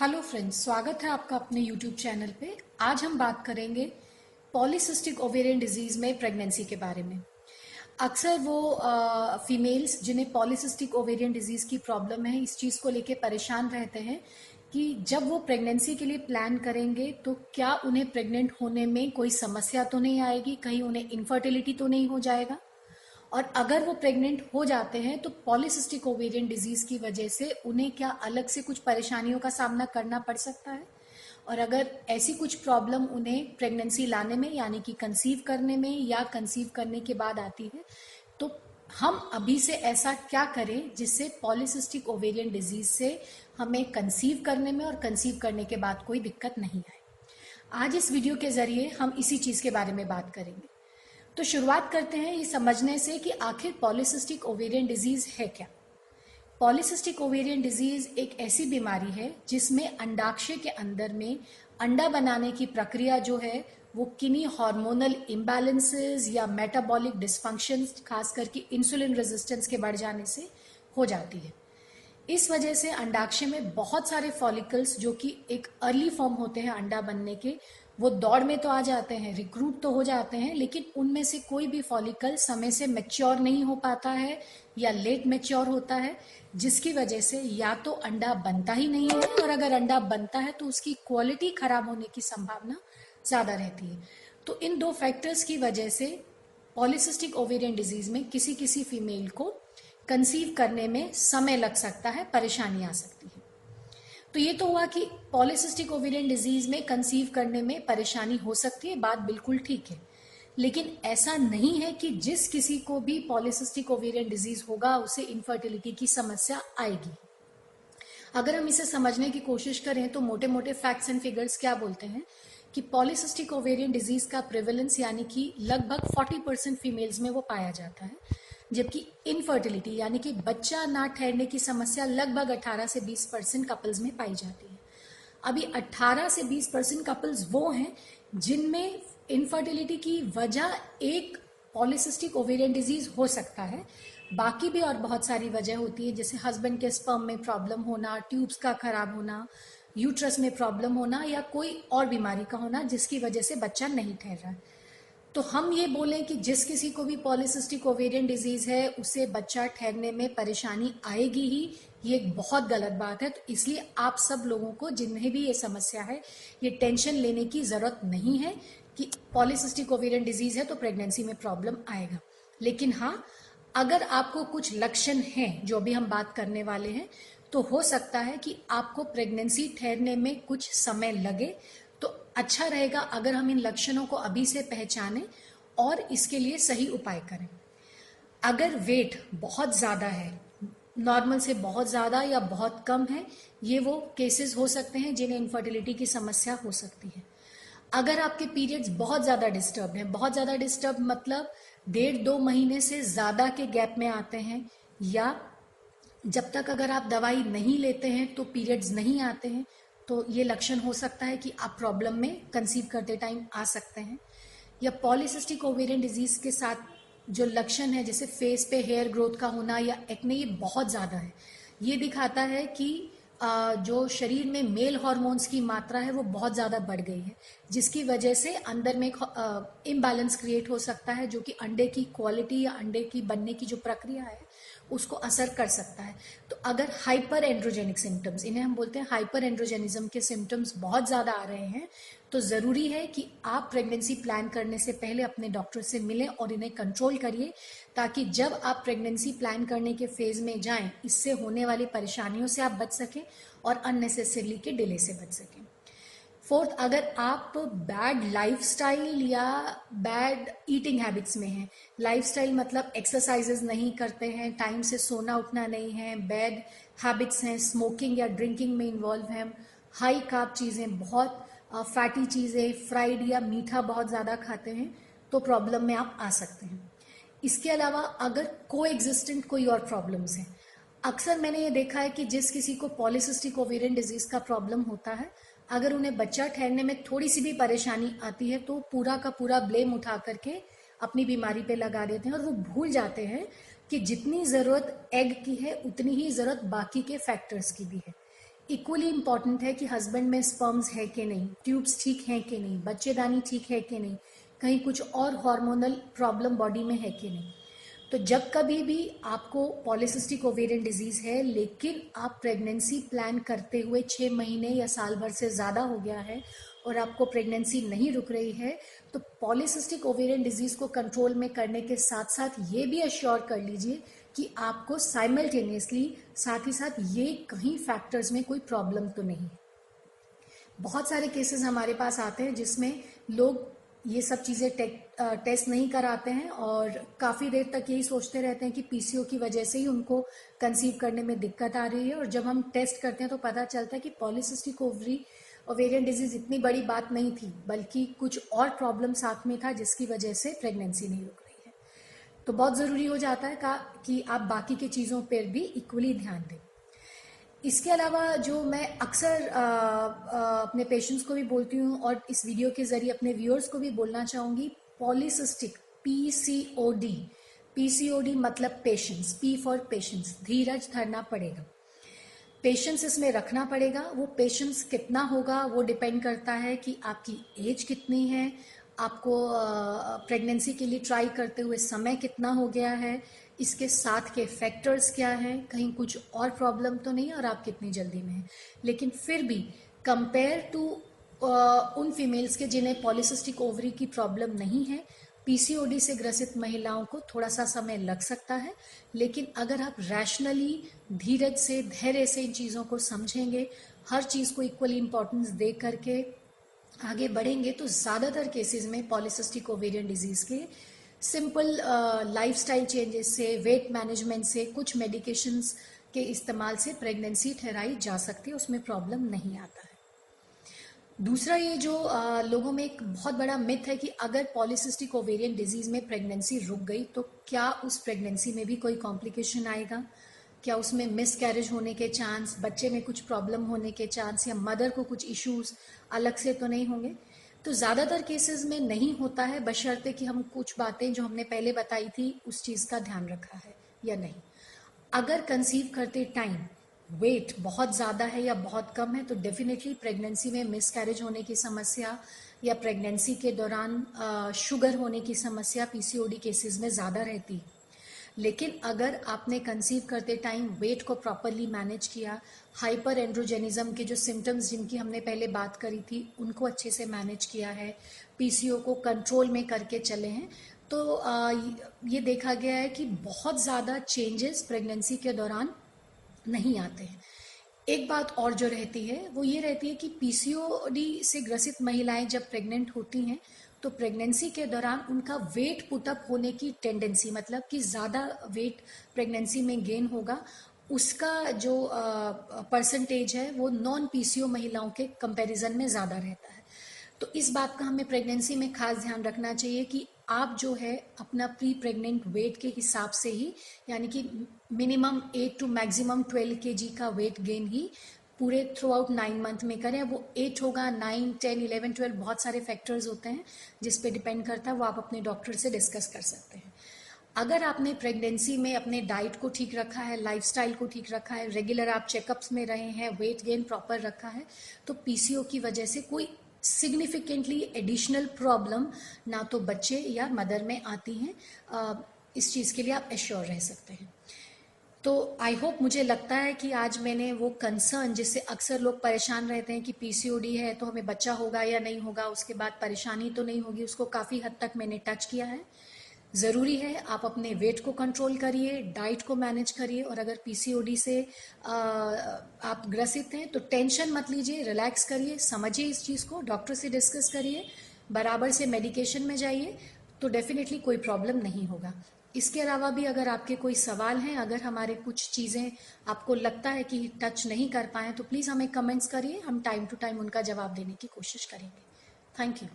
Hello friends, स्वागत है आपका अपने यूट्यूब चैनल पे। आज हम बात करेंगे पॉलीसिस्टिक ओवेरियन डिज़ीज़ में प्रेगनेंसी के बारे में। अक्सर वो फीमेल्स जिन्हें पॉलीसिस्टिक ओवेरियन डिज़ीज़ की प्रॉब्लम है, इस चीज़ को लेके परेशान रहते हैं कि जब वो प्रेगनेंसी के लिए प्लान करेंगे तो क्या उन्हें प्रेग्नेंट होने में कोई समस्या तो नहीं आएगी? कहीं उन्हें इनफर्टिलिटी तो नहीं हो जाएगा? और अगर वो प्रेग्नेंट हो जाते हैं तो पॉलिसिस्टिक ओवेरियन डिज़ीज़ की वजह से उन्हें क्या अलग से कुछ परेशानियों का सामना करना पड़ सकता है? और अगर ऐसी कुछ प्रॉब्लम उन्हें प्रेगनेंसी लाने में, यानी कि कंसीव करने में या कंसीव करने के बाद आती है तो हम अभी से ऐसा क्या करें जिससे पॉलिसिस्टिक ओवेरियन डिज़ीज़ से हमें कंसीव करने में और कंसीव करने के बाद कोई दिक्कत नहीं आए? आज इस वीडियो के ज़रिए हम इसी चीज़ के बारे में बात करेंगे। तो शुरुआत करते हैं ये समझने से कि आखिर पॉलिसिस्टिक ओवेरियन डिज़ीज़ है क्या? पॉलिसिस्टिक ओवेरियन डिज़ीज़ एक ऐसी बीमारी है जिसमें अंडाक्षय के अंदर में अंडा बनाने की प्रक्रिया जो है, वो किन्हीं हार्मोनल इम्बैलेंसेस या मेटाबॉलिक डिस्फंक्शन खास करके इंसुलिन रेजिस्टेंस के बढ़ जाने से हो जाती है। इस वजह से अंडाक्षय में बहुत सारे फॉलिकल्स जो कि एक अर्ली फॉर्म होते हैं अंडा बनने के वो दौड़ में तो आ जाते हैं रिक्रूट तो हो जाते हैं, लेकिन उनमें से कोई भी फॉलिकल समय से मेच्योर नहीं हो पाता है या लेट मेच्योर होता है, जिसकी वजह से या तो अंडा बनता ही नहीं है और अगर अंडा बनता है तो उसकी क्वालिटी खराब होने की संभावना ज़्यादा रहती है। तो इन दो फैक्टर्स की वजह से पॉलिसिस्टिक ओवेरियन डिज़ीज़ में किसी किसी फीमेल को कंसीव करने में समय लग सकता है, परेशानी आ सकती है। तो ये तो हुआ कि पॉलिसिस्टिक ओवेरियन डिज़ीज़ में कंसीव करने में परेशानी हो सकती है, बात बिल्कुल ठीक है। लेकिन ऐसा नहीं है कि जिस किसी को भी पॉलिसिस्टिक ओवेरियन डिज़ीज़ होगा, उसे इनफर्टिलिटी की समस्या आएगी। अगर हम इसे समझने की कोशिश करें तो मोटे मोटे फैक्ट्स एंड फिगर्स क्या बोलते हैं? कि पॉलिसिस्टिक ओवेरियन डिज़ीज़ का प्रिवेलेंस यानी कि लगभग 40 परसेंट फीमेल्स में वो पाया जाता है। जबकि इनफर्टिलिटी यानी कि बच्चा ना ठहरने की समस्या लगभग 18 से 20 परसेंट कपल्स में पाई जाती है। अभी 18 से 20 परसेंट कपल्स वो हैं जिनमें इनफर्टिलिटी की वजह एक पॉलिसिस्टिक ओवेरियन डिज़ीज़ हो सकता है। बाकी भी और बहुत सारी वजह होती है, जैसे हस्बैंड के स्पर्म में प्रॉब्लम होना ट्यूब्स का खराब होना यूट्रस में प्रॉब्लम होना या कोई और बीमारी का होना जिसकी वजह से बच्चा नहीं ठहर रहा है। तो हम ये बोलें कि जिस किसी को भी पॉलिसिस्टिक ओवेरियन डिज़ीज़ है, उसे बच्चा ठहरने में परेशानी आएगी ही, ये एक बहुत गलत बात है। तो इसलिए आप सब लोगों को, जिन्हें भी ये समस्या है, ये टेंशन लेने की ज़रूरत नहीं है कि पॉलिसिस्टिक ओवेरियन डिज़ीज़ है तो प्रेगनेंसी में प्रॉब्लम आएगा। लेकिन हाँ अगर आपको कुछ लक्षण हैं, जो अभी हम बात करने वाले हैं तो हो सकता है कि आपको प्रेगनेंसी ठहरने में कुछ समय लगे अच्छा रहेगा अगर हम इन लक्षणों को अभी से पहचानें और इसके लिए सही उपाय करें। अगर वेट बहुत ज़्यादा है नॉर्मल से बहुत ज़्यादा या बहुत कम है, ये वो केसेस हो सकते हैं जिन्हें इनफर्टिलिटी की समस्या हो सकती है। अगर आपके पीरियड्स बहुत ज़्यादा डिस्टर्ब हैं, बहुत ज़्यादा डिस्टर्ब मतलब डेढ़ दो महीने से ज़्यादा के गैप में आते हैं या जब तक अगर आप दवाई नहीं लेते हैं तो पीरियड्स नहीं आते हैं तो ये लक्षण हो सकता है कि आप प्रॉब्लम में कंसीव करते टाइम आ सकते हैं। या पॉलिसिस्टिक ओवेरियन डिज़ीज़ के साथ जो लक्षण है, जैसे फेस पे हेयर ग्रोथ का होना या एक्ने ये बहुत ज़्यादा है। ये दिखाता है कि जो शरीर में मेल हॉर्मोन्स की मात्रा है, वो बहुत ज़्यादा बढ़ गई है, जिसकी वजह से अंदर में एक इम्बैलेंस क्रिएट हो सकता है, जो कि अंडे की क्वालिटी या अंडे की बनने की जो प्रक्रिया है, उसको असर कर सकता है। तो अगर हाइपर एंड्रोजेनिक सिम्टम्स इन्हें हम बोलते हैं हाइपर एंड्रोजेनिज्म के सिम्टम्स बहुत ज़्यादा आ रहे हैं तो ज़रूरी है कि आप प्रेगनेंसी प्लान करने से पहले अपने डॉक्टर से मिलें और इन्हें कंट्रोल करिए, ताकि जब आप प्रेगनेंसी प्लान करने के फ़ेज़ में जाएँ, इससे होने वाली परेशानियों से आप बच सकें और अननेसेसरली के डिले से बच सकें। फोर्थ अगर आप बैड लाइफस्टाइल या बैड ईटिंग हैबिट्स में हैं लाइफस्टाइल मतलब एक्सरसाइजेज नहीं करते हैं टाइम से सोना उठना नहीं है बैड हैबिट्स हैं स्मोकिंग या ड्रिंकिंग में इन्वॉल्व हैं हाई काप चीज़ें बहुत फैटी चीज़ें फ्राइड या मीठा बहुत ज़्यादा खाते हैं तो प्रॉब्लम में आप आ सकते हैं। इसके अलावा अगर को एग्जिस्टेंट कोई और प्रॉब्लम्स हैं, अक्सर मैंने ये देखा है कि जिस किसी को पॉलिसिस्टिक ओवेरियन डिज़ीज़ का प्रॉब्लम होता है, अगर उन्हें बच्चा ठहरने में थोड़ी सी भी परेशानी आती है तो पूरा का पूरा ब्लेम उठा करके अपनी बीमारी पे लगा देते हैं और वो भूल जाते हैं कि जितनी ज़रूरत एग की है, उतनी ही ज़रूरत बाकी के फैक्टर्स की भी है। इक्वली इंपॉर्टेंट है कि हस्बैंड में स्पर्म्स है कि नहीं ट्यूब्स ठीक हैं कि नहीं, बच्चेदानी ठीक है कि नहीं, कहीं कुछ और हार्मोनल प्रॉब्लम बॉडी में है कि नहीं। तो जब कभी भी आपको पॉलिसिस्टिक ओवेरियन डिज़ीज़ है, लेकिन आप प्रेगनेंसी प्लान करते हुए छः महीने या साल भर से ज़्यादा हो गया है और आपको प्रेगनेंसी नहीं रुक रही है तो पॉलिसिस्टिक ओवेरियन डिज़ीज़ को कंट्रोल में करने के साथ साथ ये भी अश्योर कर लीजिए कि आपको साइमल्टेनियसली साथ ही साथ ये कहीं फैक्टर्स में कोई प्रॉब्लम तो नहीं। बहुत सारे केसेस हमारे पास आते हैं जिसमें लोग ये सब चीज़ें टेस्ट नहीं कराते हैं और काफ़ी देर तक यही सोचते रहते हैं कि पीसीओ की वजह से ही उनको कंसीव करने में दिक्कत आ रही है और जब हम टेस्ट करते हैं तो पता चलता है कि पॉलिसिस्टिक ओवरी ओवेरियन डिज़ीज़ इतनी बड़ी बात नहीं थी, बल्कि कुछ और प्रॉब्लम साथ में था जिसकी वजह से प्रेगनेंसी नहीं रुक रही है। तो बहुत ज़रूरी हो जाता है का, कि आप बाकी की चीज़ों पर भी इक्वली ध्यान दें। इसके अलावा जो मैं अक्सर अपने पेशेंट्स को भी बोलती हूँ और इस वीडियो के ज़रिए अपने व्यूअर्स को भी बोलना चाहूँगी polycystic P C O D P C O D मतलब पेशेंस पी फॉर पेशेंस धीरज धरना पड़ेगा। पेशेंस इसमें रखना पड़ेगा। वो पेशेंस कितना होगा, वो डिपेंड करता है कि आपकी एज कितनी है, आपको प्रेगनेंसी के लिए ट्राई करते हुए समय कितना हो गया है, इसके साथ के फैक्टर्स क्या हैं, कहीं कुछ और प्रॉब्लम तो नहीं और आप कितनी जल्दी में हैं। लेकिन फिर भी कंपेयर टू उन फीमेल्स के जिन्हें पॉलिसिस्टिक ओवरी की प्रॉब्लम नहीं है पीसीओडी से ग्रसित महिलाओं को थोड़ा सा समय लग सकता है, लेकिन अगर आप रैशनली धीरज से, धैर्य से इन चीज़ों को समझेंगे, हर चीज़ को इक्वली इंपॉर्टेंस दे करके आगे बढ़ेंगे तो ज़्यादातर केसेस में पॉलिसिस्टिक ओवेरियन डिज़ीज़ के सिंपल लाइफस्टाइल चेंजेस से वेट मैनेजमेंट से, कुछ मेडिकेशंस के इस्तेमाल से प्रेगनेंसी ठहराई जा सकती है, उसमें प्रॉब्लम नहीं आता। है दूसरा ये जो आ, लोगों में एक बहुत बड़ा मिथ है कि अगर पॉलिसिस्टिक ओवेरियन डिज़ीज़ में प्रेगनेंसी रुक गई तो क्या उस प्रेगनेंसी में भी कोई कॉम्प्लिकेशन आएगा? क्या उसमें मिस कैरेज होने के चांस बच्चे में कुछ प्रॉब्लम होने के चांस या मदर को कुछ इश्यूज़ अलग से तो नहीं होंगे? तो ज़्यादातर केसेस में नहीं होता है बशर्ते कि हम कुछ बातें जो हमने पहले बताई थी उस चीज़ का ध्यान रखा है या नहीं। अगर कंसीव करते टाइम वेट बहुत ज़्यादा है या बहुत कम है तो डेफिनेटली प्रेगनेंसी में मिस कैरेज होने की समस्या या प्रेगनेंसी के दौरान शुगर होने की समस्या पीसीओडी केसेस में ज़्यादा रहती है। लेकिन अगर आपने कंसीव करते टाइम वेट को प्रॉपरली मैनेज किया हाइपर एंड्रोजेनिज्म के जो सिम्टम्स जिनकी हमने पहले बात करी थी, उनको अच्छे से मैनेज किया है पीसीओ को कंट्रोल में करके चले हैं तो ये देखा गया है कि बहुत ज़्यादा चेंजेस प्रेगनेंसी के दौरान नहीं आते हैं। एक बात और जो रहती है, वो ये रहती है कि पीसीओडी से ग्रसित महिलाएँ जब प्रेग्नेंट होती हैं तो प्रेगनेंसी के दौरान उनका वेट पुटअप होने की टेंडेंसी मतलब कि ज़्यादा वेट प्रेगनेंसी में गेन होगा, उसका जो परसेंटेज है, वो नॉन पीसीओ महिलाओं के कंपैरिजन में ज़्यादा रहता है। तो इस बात का हमें प्रेगनेंसी में खास ध्यान रखना चाहिए कि आप जो है अपना प्री प्रेग्नेंट वेट के हिसाब से ही, यानी कि minimum eight to maximum twelve K G का वेट गेन ही पूरे थ्रू आउट नाइन मंथ में करें। वो एट होगा नाइन टेन इलेवन ट्वेल्व बहुत सारे फैक्टर्स होते हैं जिस पे डिपेंड करता है, वो आप अपने डॉक्टर से डिस्कस कर सकते हैं। अगर आपने प्रेगनेंसी में अपने डाइट को ठीक रखा है लाइफस्टाइल को ठीक रखा है रेगुलर आप चेकअप्स में रहे हैं वेट गेन प्रॉपर रखा है तो पीसीओ की वजह से कोई सिग्निफिकेंटली एडिशनल प्रॉब्लम ना तो बच्चे या मदर में आती हैं। इस चीज़ के लिए आप एश्योर रह सकते हैं। तो आई होप मुझे लगता है कि आज मैंने वो कंसर्न जिससे अक्सर लोग परेशान रहते हैं कि पीसीओडी है तो हमें बच्चा होगा या नहीं होगा, उसके बाद परेशानी तो नहीं होगी, उसको काफ़ी हद तक मैंने टच किया है। ज़रूरी है आप अपने वेट को कंट्रोल करिए डाइट को मैनेज करिए और अगर पीसीओडी से आ, आप ग्रसित हैं तो टेंशन मत लीजिए रिलैक्स करिए समझिए इस चीज़ को डॉक्टर से डिस्कस करिए बराबर से मेडिकेशन में जाइए तो डेफिनेटली कोई प्रॉब्लम नहीं होगा। इसके अलावा भी अगर आपके कोई सवाल हैं अगर हमारे कुछ चीज़ें आपको लगता है कि टच नहीं कर पाए तो प्लीज़ हमें कमेंट्स करिए हम टाइम टू टाइम उनका जवाब देने की कोशिश करेंगे। Thank you